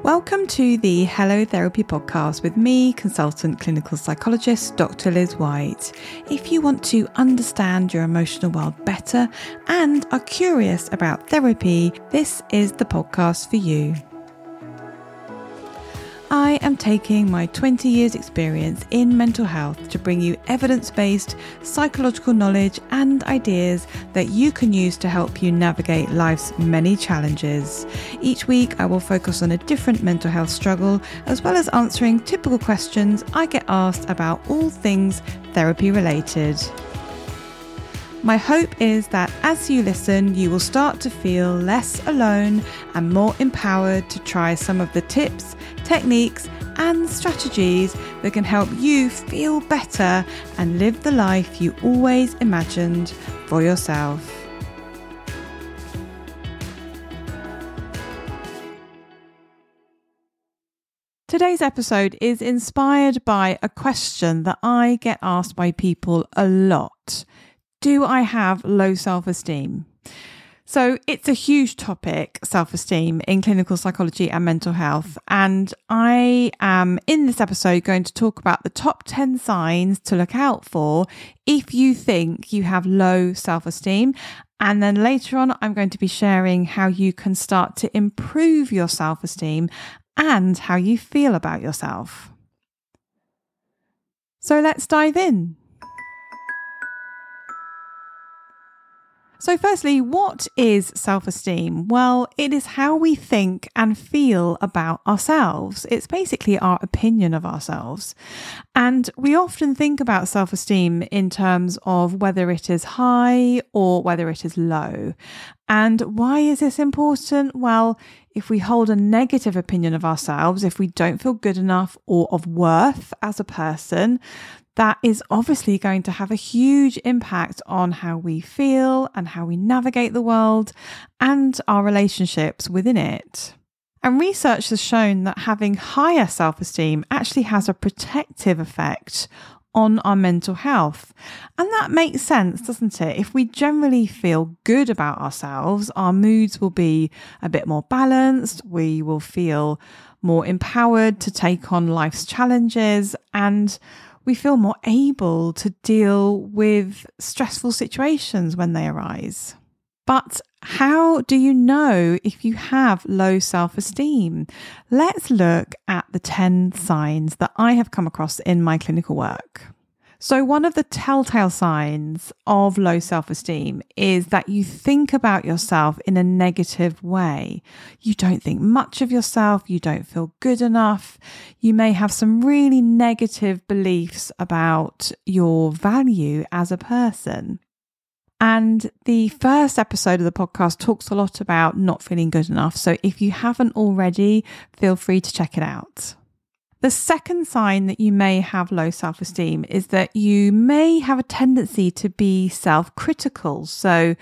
Welcome to the Hello Therapy podcast with me, consultant clinical psychologist Dr. Liz White. If you want to understand your emotional world better and are curious about therapy, this is the podcast for you. Am taking my 20 years' experience in mental health to bring you evidence based psychological knowledge and ideas that you can use to help you navigate life's many challenges. Each week, I will focus on a different mental health struggle as well as answering typical questions I get asked about all things therapy related. My hope is that as you listen, you will start to feel less alone and more empowered to try some of the tips, techniques, and strategies that can help you feel better and live the life you always imagined for yourself. Today's episode is inspired by a question that I get asked by people a lot do I have low self esteem? So it's a huge topic, self esteem in clinical psychology and mental health. And I am in this episode going to talk about the top 10 signs to look out for if you think you have low self esteem. And then later on, I'm going to be sharing how you can start to improve your self esteem and how you feel about yourself. So let's dive in. So, firstly, what is self esteem? Well, it is how we think and feel about ourselves. It's basically our opinion of ourselves. And we often think about self esteem in terms of whether it is high or whether it is low. And why is this important? Well, if we hold a negative opinion of ourselves, if we don't feel good enough or of worth as a person, that is obviously going to have a huge impact on how we feel and how we navigate the world and our relationships within it. And research has shown that having higher self esteem actually has a protective effect on our mental health. And that makes sense, doesn't it? If we generally feel good about ourselves, our moods will be a bit more balanced, we will feel more empowered to take on life's challenges, and we feel more able to deal with stressful situations when they arise. But how do you know if you have low self esteem? Let's look at the 10 signs that I have come across in my clinical work. So, one of the telltale signs of low self esteem is that you think about yourself in a negative way. You don't think much of yourself. You don't feel good enough. You may have some really negative beliefs about your value as a person. And the first episode of the podcast talks a lot about not feeling good enough. So, if you haven't already, feel free to check it out. The second sign that you may have low self esteem is that you may have a tendency to be self critical. So,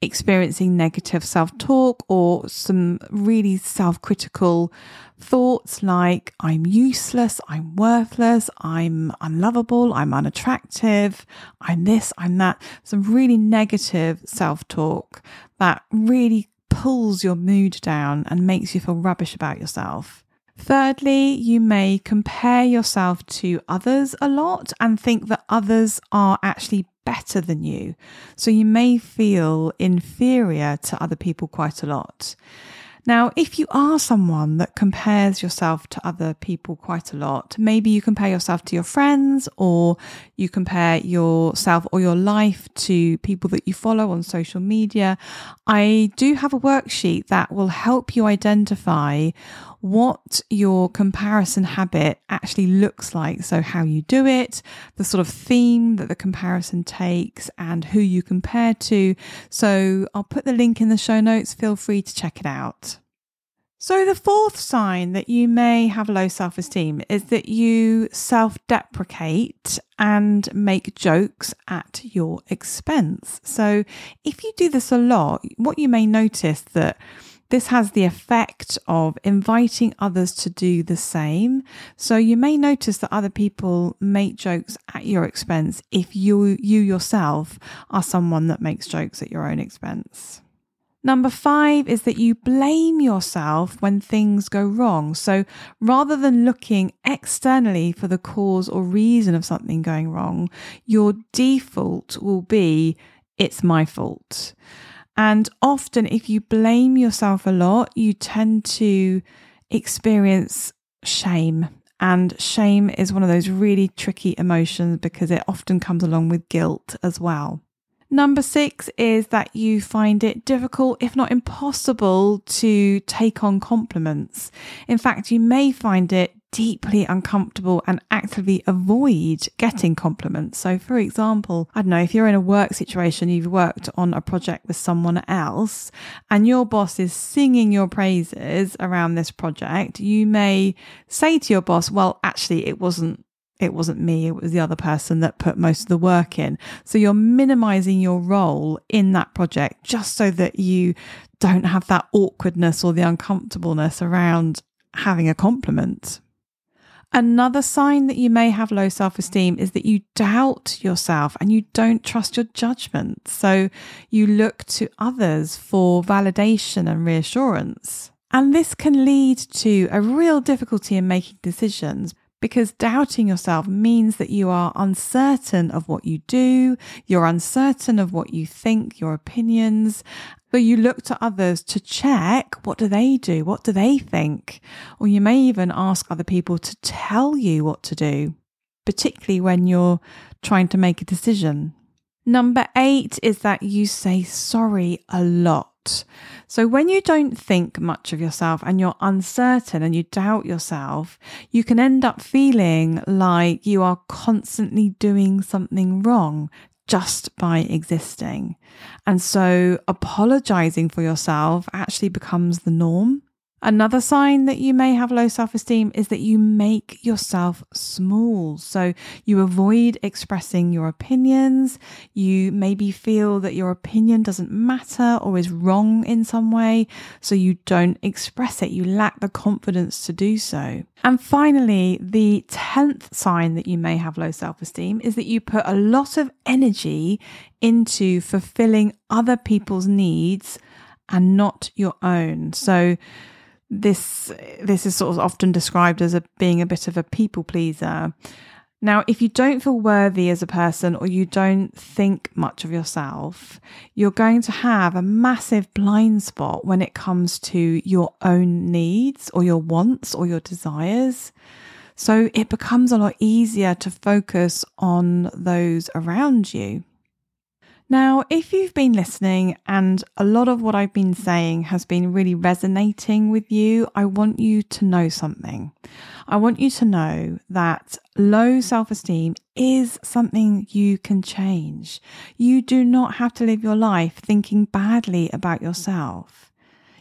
experiencing negative self talk or some really self critical thoughts like, I'm useless, I'm worthless, I'm unlovable, I'm unattractive, I'm this, I'm that. Some really negative self talk that really pulls your mood down and makes you feel rubbish about yourself. Thirdly, you may compare yourself to others a lot and think that others are actually better than you. So you may feel inferior to other people quite a lot. Now, if you are someone that compares yourself to other people quite a lot, maybe you compare yourself to your friends or you compare yourself or your life to people that you follow on social media, I do have a worksheet that will help you identify what your comparison habit actually looks like. So, how you do it, the sort of theme that the comparison takes, and who you compare to. So, I'll put the link in the show notes. Feel free to check it out. So, the fourth sign that you may have low self esteem is that you self deprecate and make jokes at your expense. So, if you do this a lot, what you may notice that this has the effect of inviting others to do the same. So you may notice that other people make jokes at your expense if you you yourself are someone that makes jokes at your own expense. Number five is that you blame yourself when things go wrong. So rather than looking externally for the cause or reason of something going wrong, your default will be, it's my fault. And often, if you blame yourself a lot, you tend to experience shame. And shame is one of those really tricky emotions because it often comes along with guilt as well. Number six is that you find it difficult, if not impossible, to take on compliments. In fact, you may find it deeply uncomfortable and actively avoid getting compliments. So, for example, I don't know, if you're in a work situation, you've worked on a project with someone else, and your boss is singing your praises around this project, you may say to your boss, Well, actually, it wasn't it wasn't me, it was the other person that put most of the work in. So you're minimizing your role in that project just so that you don't have that awkwardness or the uncomfortableness around having a compliment. Another sign that you may have low self esteem is that you doubt yourself and you don't trust your judgment. So you look to others for validation and reassurance. And this can lead to a real difficulty in making decisions because doubting yourself means that you are uncertain of what you do, you're uncertain of what you think, your opinions. So you look to others to check what do they do? What do they think? Or you may even ask other people to tell you what to do, particularly when you're trying to make a decision. Number eight is that you say sorry a lot. So, when you don't think much of yourself and you're uncertain and you doubt yourself, you can end up feeling like you are constantly doing something wrong just by existing. And so, apologizing for yourself actually becomes the norm. Another sign that you may have low self esteem is that you make yourself small. So you avoid expressing your opinions. You maybe feel that your opinion doesn't matter or is wrong in some way. So you don't express it. You lack the confidence to do so. And finally, the 10th sign that you may have low self esteem is that you put a lot of energy into fulfilling other people's needs and not your own. So, this this is sort of often described as a being a bit of a people pleaser. Now, if you don't feel worthy as a person or you don't think much of yourself, you're going to have a massive blind spot when it comes to your own needs or your wants or your desires. So it becomes a lot easier to focus on those around you. Now, if you've been listening and a lot of what I've been saying has been really resonating with you, I want you to know something. I want you to know that low self esteem is something you can change. You do not have to live your life thinking badly about yourself.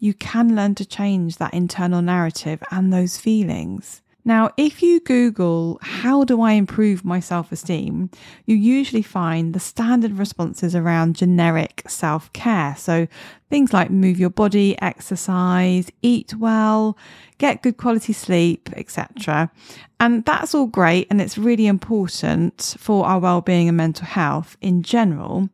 You can learn to change that internal narrative and those feelings. Now, if you Google, how do I improve my self esteem, you usually find the standard responses around generic self care. So things like move your body, exercise, eat well, get good quality sleep, etc. And that's all great and it's really important for our well-being and mental health in general.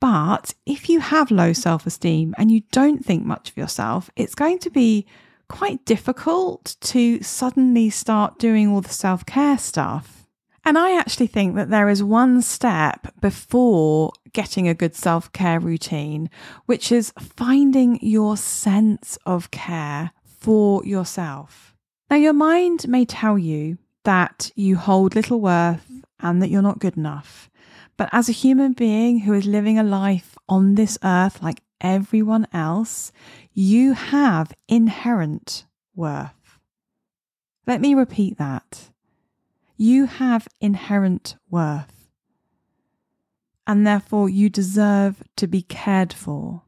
But if you have low self-esteem and you don't think much of yourself, it's going to be quite difficult to suddenly start doing all the self care stuff. And I actually think that there is one step before getting a good self care routine, which is finding your sense of care for yourself. Now, your mind may tell you that you hold little worth and that you're not good enough. But as a human being who is living a life on this earth like everyone else, you have inherent worth. Let me repeat that. You have inherent worth. And therefore, you deserve to be cared for.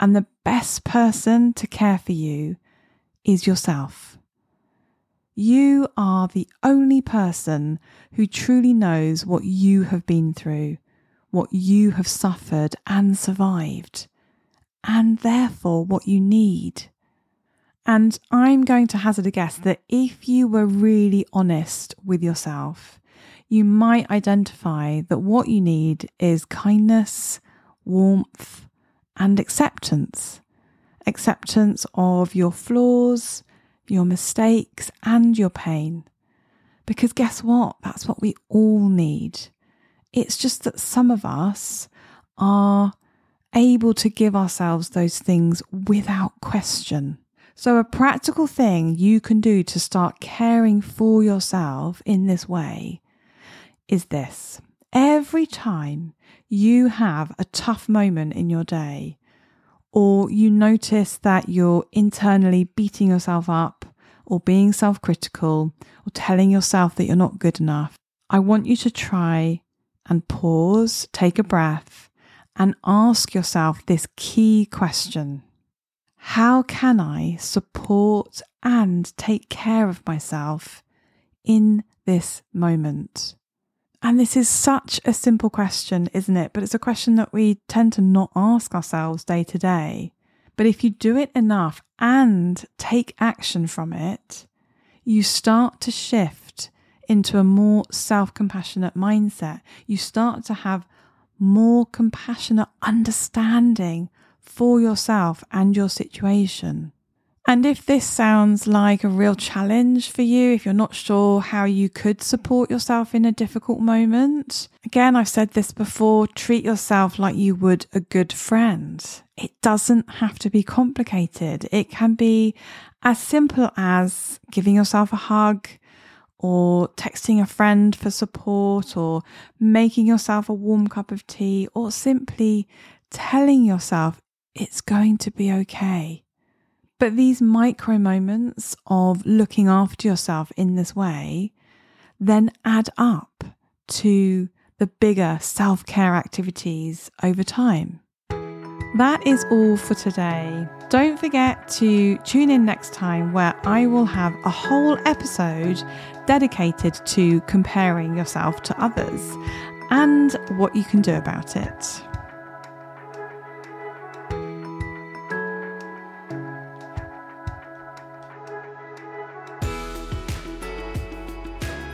And the best person to care for you is yourself. You are the only person who truly knows what you have been through, what you have suffered and survived and therefore what you need. And I'm going to hazard a guess that if you were really honest with yourself, you might identify that what you need is kindness, warmth, and acceptance. Acceptance of your flaws, your mistakes, and your pain. Because guess what? That's what we all need. It's just that some of us are able to give ourselves those things without question. So, a practical thing you can do to start caring for yourself in this way is this. Every time you have a tough moment in your day, or you notice that you're internally beating yourself up, or being self critical, or telling yourself that you're not good enough, I want you to try and pause, take a breath, and ask yourself this key question How can I support and take care of myself in this moment? And this is such a simple question, isn't it? But it's a question that we tend to not ask ourselves day to day. But if you do it enough and take action from it, you start to shift into a more self compassionate mindset. You start to have more compassionate understanding for yourself and your situation. And if this sounds like a real challenge for you, if you're not sure how you could support yourself in a difficult moment, again, I've said this before treat yourself like you would a good friend. It doesn't have to be complicated. It can be as simple as giving yourself a hug or texting a friend for support or making yourself a warm cup of tea or simply telling yourself it's going to be okay. But these micro moments of looking after yourself in this way then add up to the bigger self care activities over time. That is all for today. Don't forget to tune in next time where I will have a whole episode dedicated to comparing yourself to others and what you can do about it.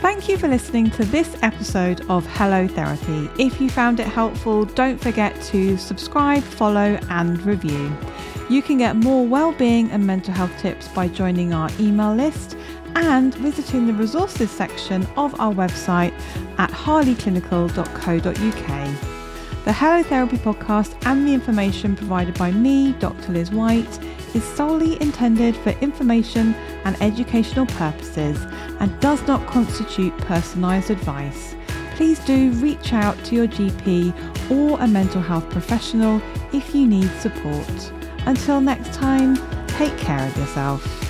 Thank you for listening to this episode of Hello Therapy. If you found it helpful, don't forget to subscribe, follow, and review. You can get more well-being and mental health tips by joining our email list and visiting the resources section of our website at harleyclinical.co.uk. The Hello Therapy podcast and the information provided by me, Dr. Liz White, is solely intended for information and educational purposes and does not constitute personalised advice. Please do reach out to your GP or a mental health professional if you need support. Until next time, take care of yourself.